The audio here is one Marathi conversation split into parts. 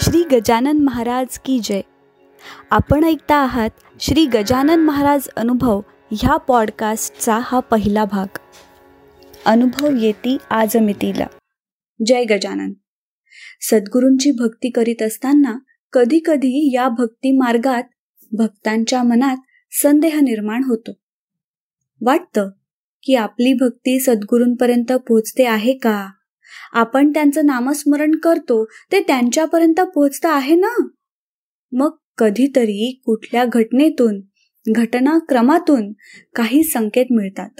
श्री गजानन महाराज की जय. आपण ऐकता आहात श्री गजानन महाराज अनुभव ह्या पॉडकास्टचा हा पहिला भाग. अनुभव येती आज मितीला. जय गजानन. सद्गुरूंची भक्ती करीत असताना कधी कधी या भक्ती मार्गात भक्तांच्या मनात संदेह निर्माण होतो. वाटतं की आपली भक्ती सद्गुरूंपर्यंत पोहोचते आहे का? आपण त्यांचं नामस्मरण करतो ते त्यांच्यापर्यंत पोहोचतं आहे ना? मग कधीतरी कुठल्या घटनेतून घटनाक्रमातून काही संकेत मिळतात.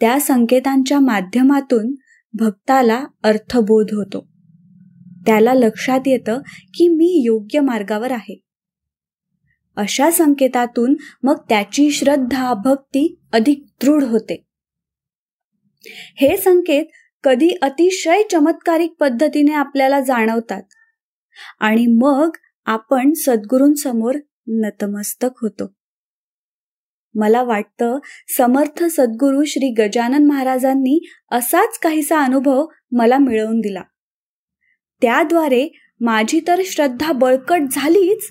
त्या संकेतांच्या माध्यमातून भक्ताला अर्थबोध होतो. त्याला लक्षात येतं की मी योग्य मार्गावर आहे. अशा संकेतातून मग त्याची श्रद्धा भक्ती अधिक दृढ होते. हे संकेत कधी अतिशय चमत्कारिक पद्धतीने आपल्याला जाणवतात. आणि मग आपण सद्गुरूंसमोर नतमस्तक होतो. मला वाटतं समर्थ सद्गुरू श्री गजानन महाराजांनी असाच काहीसा अनुभव मला मिळवून दिला. त्याद्वारे माझी तर श्रद्धा बळकट झालीच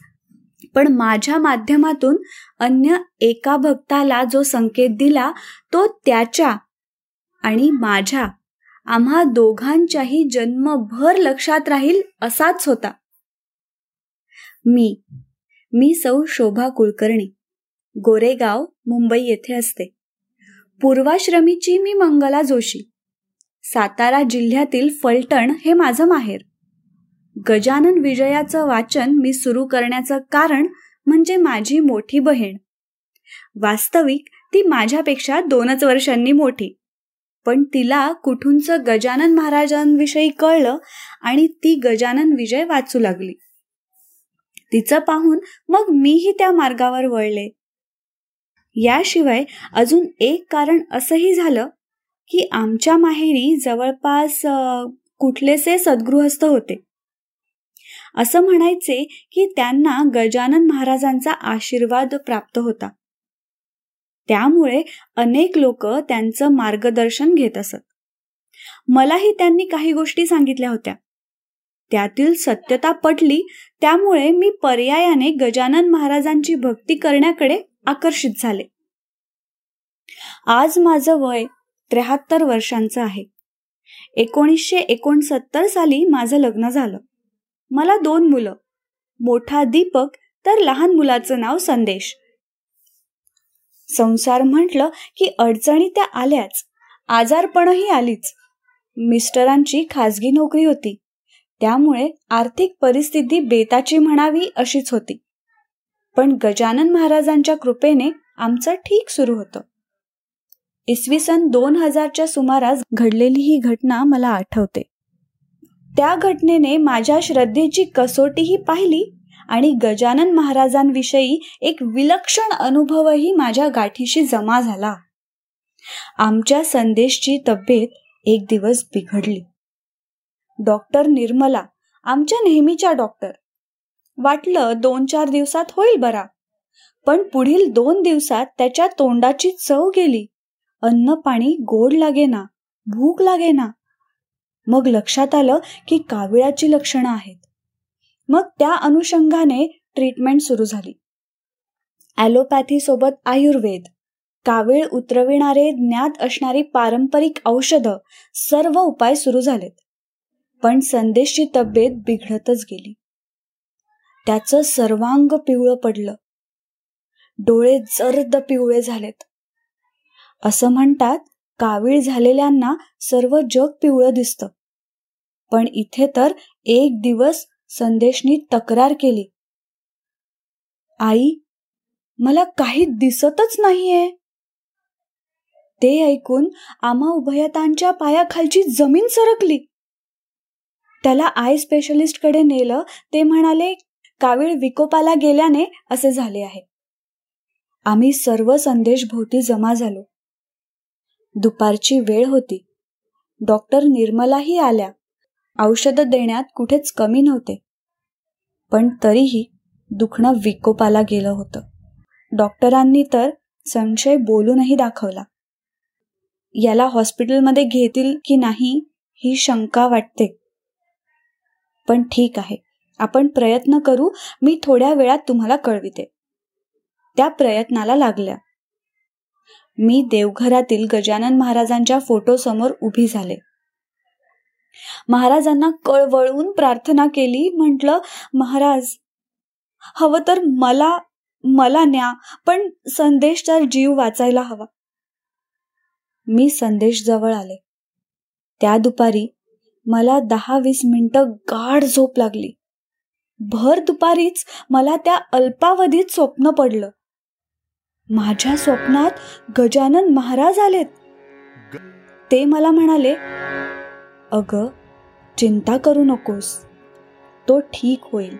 पण माझ्या माध्यमातून अन्य एका भक्ताला जो संकेत दिला तो त्याच्या आणि माझ्या. आम्हा दोघांच्याही जन्मभर लक्षात राहील असाच होता. मी मी सौ शोभा कुलकर्णी गोरेगाव मुंबई येथे असते. पूर्वाश्रमीची मी मंगला जोशी. सातारा जिल्ह्यातील फलटण हे माझं माहेर. गजानन विजयाचं वाचन मी सुरू करण्याचं कारण म्हणजे माझी मोठी बहीण. वास्तविक ती माझ्यापेक्षा दोनच वर्षांनी मोठी. पण तिला कुठूनच गजानन महाराजांविषयी कळलं आणि ती गजानन विजय वाचू लागली. तिचं पाहून मग मीही त्या मार्गावर वळले. याशिवाय अजून एक कारण असंही झालं की आमच्या माहेरी जवळपास कुठलेसे सद्गृहस्थ होते. असं म्हणायचे की त्यांना गजानन महाराजांचा आशीर्वाद प्राप्त होता. त्यामुळे अनेक लोक त्यांचं मार्गदर्शन घेत असत. मलाही त्यांनी काही गोष्टी सांगितल्या होत्या. त्यातील सत्यता पटली त्यामुळे मी पर्यायाने गजानन महाराजांची भक्ती करण्याकडे आकर्षित झाले. आज माझं वय त्र्याहत्तर वर्षांचं आहे. एकोणीसशे एकोणसत्तर साली माझं लग्न झालं. मला दोन मुलं मोठा दीपक तर लहान मुलाचं नाव संदेश. संसार म्हटलं की अडचणी त्या आल्याच. आजारपणही आलीच. मिस्टरांची खाजगी नोकरी होती. त्यामुळे आर्थिक परिस्थिती बेताची म्हणावी अशीच होती. पण गजानन महाराजांच्या कृपेने आमचं ठीक सुरू होतं. इसवी सन दोन हजारच्या सुमारास घडलेली ही घटना मला आठवते. त्या घटनेने माझ्या श्रद्धेची कसोटीही पाहिली आणि गजानन महाराजांविषयी एक विलक्षण अनुभवही माझ्या गाठीशी जमा झाला. आमच्या संदेशची तब्येत एक दिवस बिघडली. डॉक्टर निर्मला आमच्या नेहमीच्या डॉक्टर. वाटलं दोन चार दिवसात होईल बरा. पण पुढील दोन दिवसात त्याच्या तोंडाची चव गेली. अन्न पाणी गोड लागेना भूक लागेना. मग लक्षात आलं की काविळाची लक्षणं आहेत. मग त्या अनुषंगाने ट्रीटमेंट सुरू झाली. ॲलोपॅथी सोबत आयुर्वेद. कावीळ उतरविणारे ज्ञात असणारी पारंपरिक औषधं सर्व उपाय सुरू झालेत. पण संदेशची तब्येत बिघडतच गेली. त्याचं सर्वांग पिवळं पडलं. डोळे जर्द पिवळे झालेत. असं म्हणतात कावीळ झालेल्यांना सर्व जग पिवळं दिसतं. पण इथे तर एक दिवस संदेशनी तक्रार केली. आई मला काही दिसतच नाहीये. ते ऐकून आम्हा उभयतांच्या पायाखालची जमीन सरकली. त्याला आय स्पेशलिस्टकडे नेलं ते म्हणाले कावीळ विकोपाला गेल्याने असे झाले आहे. आम्ही सर्व संदेश भोवती जमा झालो. दुपारची वेळ होती. डॉक्टर निर्मलाही आल्या. औषध देण्यात कुठेच कमी नव्हते. पण तरीही दुखणं विकोपाला गेलं होतं. डॉक्टरांनी तर संशय बोलूनही दाखवला. याला हॉस्पिटलमध्ये घेतील की नाही ही शंका वाटते. पण ठीक आहे आपण प्रयत्न करू मी थोड्या वेळात तुम्हाला कळविते. त्या प्रयत्नाला लागल्या. मी देवघरातील गजानन महाराजांच्या फोटोसमोर उभी झाले. महाराजांना कळवळून प्रार्थना केली. म्हटलं महाराज हवं तर मला मला न्या पण संदेशचा जीव वाचायला हवा. मी संदेश जवळ आले. त्या दुपारी मला दहा वीस मिनिटं गाढ झोप लागली. भर दुपारीच मला त्या अल्पावधीत स्वप्न पडलं. माझ्या स्वप्नात गजानन महाराज आलेत. ते मला म्हणाले अगं चिंता करू नकोस. तो ठीक होईल.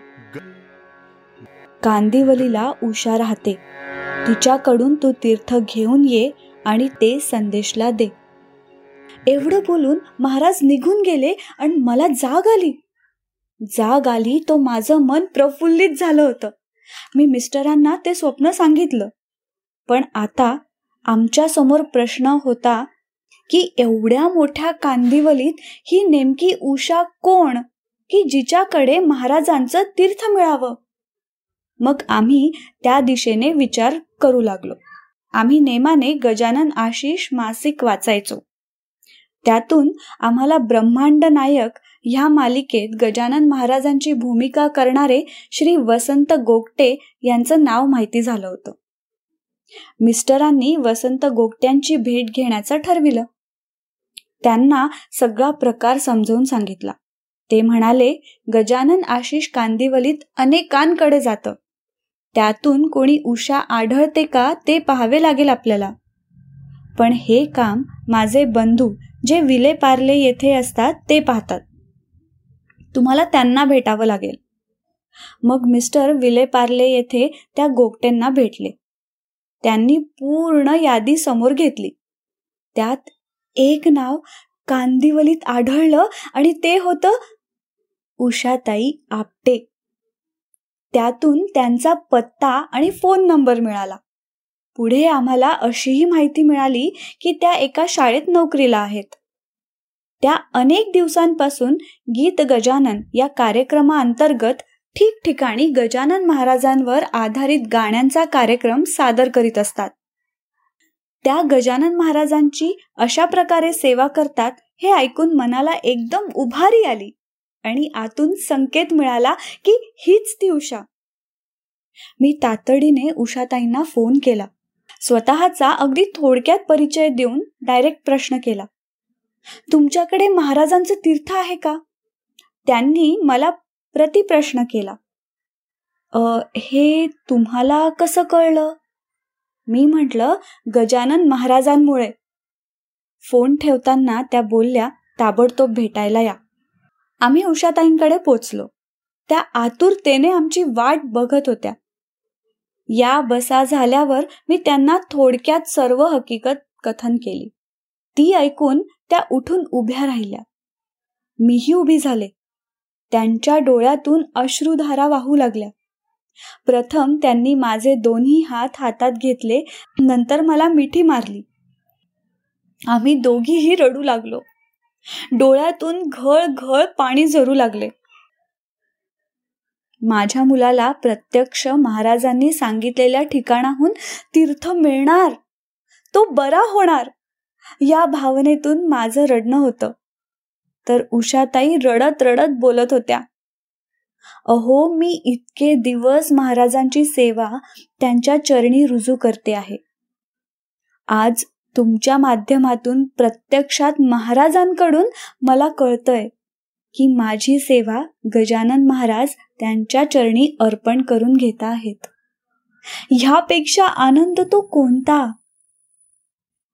कांदिवलीला उषा राहते. तिच्याकडून तू तीर्थ घेऊन ये आणि ते संदेशला दे. एवढं बोलून महाराज निघून गेले आणि मला जाग आली. जाग आली तो माझं मन प्रफुल्लित झालं होतं. मी मिस्टरांना ते स्वप्न सांगितलं. पण आता आमच्यासमोर प्रश्न होता की एवढ्या मोठ्या कांदिवलीत ही नेमकी उषा कोण की जिच्याकडे महाराजांचं तीर्थ मिळावं? मग आम्ही त्या दिशेने विचार करू लागलो. आम्ही नेमाने गजानन आशिष मासिक वाचायचो. त्यातून आम्हाला ब्रह्मांड नायक ह्या मालिकेत गजानन महाराजांची भूमिका करणारे श्री वसंत गोगटे यांचं नाव माहिती झालं होतं. मिस्टरांनी वसंत गोगट्यांची भेट घेण्याचं ठरविलं. त्यांना सगळा प्रकार समजावून सांगितला. ते म्हणाले गजानन आशिष कांदिवलीत अनेकांकडे जातं. त्यातून कोणी उषा आढळते का ते पाहावे लागेल आपल्याला. पण हे काम माझे बंधू जे विले पार्ले येथे असतात ते पाहतात. तुम्हाला त्यांना भेटावं लागेल. मग मिस्टर विले पार्ले येथे त्या गोगटेंना भेटले. त्यांनी पूर्ण यादी समोर घेतली. त्यात एक नाव कांदिवलीत आढळलं आणि ते होतं उषाताई आपटे. त्यातून त्यांचा पत्ता आणि फोन नंबर मिळाला. पुढे आम्हाला अशीही माहिती मिळाली की त्या एका शाळेत नोकरीला आहेत. त्या अनेक दिवसांपासून गीत गजानन या कार्यक्रमाअंतर्गत ठिकठिकाणी गजानन महाराजांवर आधारित गाण्यांचा कार्यक्रम सादर करीत असतात. त्या गजानन महाराजांची अशा प्रकारे सेवा करतात हे ऐकून मनाला एकदम उभारी आली आणि आतून संकेत मिळाला की हीच ती उषा. मी तातडीने उषाताईंना फोन केला. स्वतःचा अगदी थोडक्यात परिचय देऊन डायरेक्ट प्रश्न केला. तुमच्याकडे महाराजांचं तीर्थ आहे का? त्यांनी मला प्रतिप्रश्न केला. हे तुम्हाला कसं कळलं? मी म्हटलं गजानन महाराजांमुळे. फोन ठेवताना त्या बोलल्या ताबडतोब भेटायला या. आम्ही उषाताईंकडे पोचलो. त्या आतुरतेने आमची वाट बघत होत्या. या बसा झाल्यावर मी त्यांना थोडक्यात सर्व हकीकत कथन केली. ती ऐकून त्या उठून उभ्या राहिल्या. मीही उभी झाले. त्यांच्या डोळ्यातून अश्रुधारा वाहू लागल्या. प्रथम त्यांनी माझे दोन्ही हात हातात घेतले नंतर मला मिठी मारली. आम्ही दोघीही रडू लागलो. डोळ्यातून घळ घळ पाणी झरू लागले. माझ्या मुलाला प्रत्यक्ष महाराजांनी सांगितलेल्या ठिकाणाहून तीर्थ मिळणार. तो बरा होणार. या भावनेतून माझं रडणं होतं. तर उषाताई रडत रडत बोलत होत्या. अहो मी इतके दिवस महाराजांची सेवा त्यांच्या चरणी रुजू करते आहे. आज तुमच्या माध्यमातून प्रत्यक्षात महाराजांकडून मला कळतंय की माझी सेवा गजानन महाराज त्यांच्या चरणी अर्पण करून घेत आहेत. ह्यापेक्षा आनंद तो कोणता?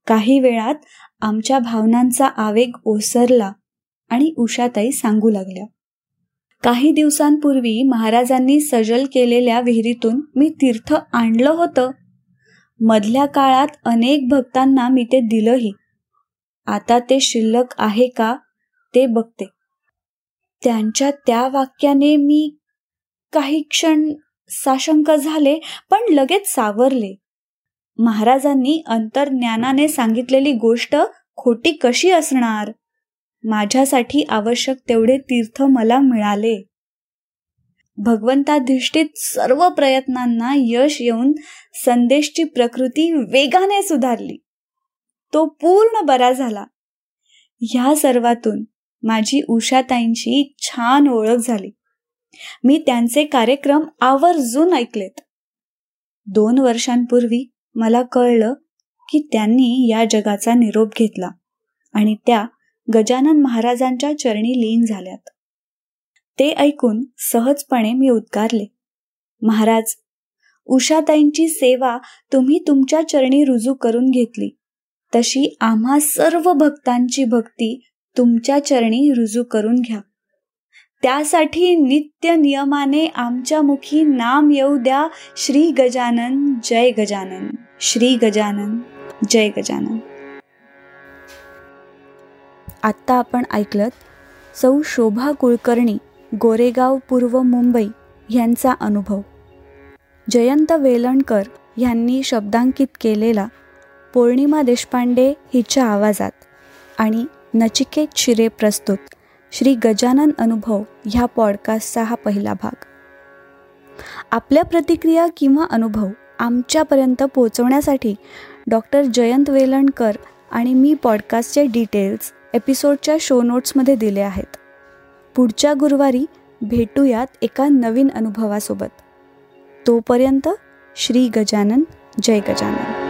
काही वेळात आमच्या भावनांचा आवेग ओसरला आणि उषाताई सांगू लागल्या. काही दिवसांपूर्वी महाराजांनी सजल केलेल्या विहिरीतून मी तीर्थ आणलं होतं. मधल्या काळात अनेक भक्तांना मी ते दिलंही. आता ते शिल्लक आहे का ते बघते. त्यांच्या त्या वाक्याने मी काही क्षण साशंक झाले पण लगेच सावरले. महाराजांनी अंतर्ज्ञानाने सांगितलेली गोष्ट खोटी कशी असणार? माझ्यासाठी आवश्यक तेवढे तीर्थ मला मिळाले. भगवंताधिष्ठित सर्व प्रयत्नांना यश येऊन संदेशची प्रकृती वेगाने सुधारली. तो पूर्ण बरा झाला. ह्या सर्वातून माझी उषाताईंची छान ओळख झाली. मी त्यांचे कार्यक्रम आवर्जून ऐकलेत. दोन वर्षांपूर्वी मला कळलं की त्यांनी या जगाचा निरोप घेतला आणि त्या गजानन महाराजांच्या चरणी लीन झाल्यात. ते ऐकून सहजपणे मी उद्गारले महाराज उषाताईंची सेवा तुम्ही तुमच्या चरणी रुजू करून घेतली. तशी आम्हा सर्व भक्तांची भक्ती तुमच्या चरणी रुजू करून घ्या. त्यासाठी नित्य नियमाने आमच्या मुखी नाम येऊ द्या. श्री गजानन जय गजानन. श्री गजानन जय गजानन. आत्ता आपण ऐकलत सौ शोभा कुलकर्णी गोरेगाव पूर्व मुंबई ह्यांचा अनुभव. जयंत वेलणकर ह्यांनी शब्दांकित केलेला पौर्णिमा देशपांडे हिच्या आवाजात आणि नचिकेत शिरे प्रस्तुत श्री गजानन अनुभव ह्या पॉडकास्टचा हा पहिला भाग. आपल्या प्रतिक्रिया किंवा अनुभव आमच्यापर्यंत पोहोचवण्यासाठी डॉक्टर जयंत वेलणकर आणि मी पॉडकास्टचे डिटेल्स एपिसोडच्या शो नोट्समध्ये दिले आहेत. पुढच्या गुरुवारी भेटूयात एका नवीन अनुभवासोबत. तोपर्यंत श्री गजानन जय गजानन.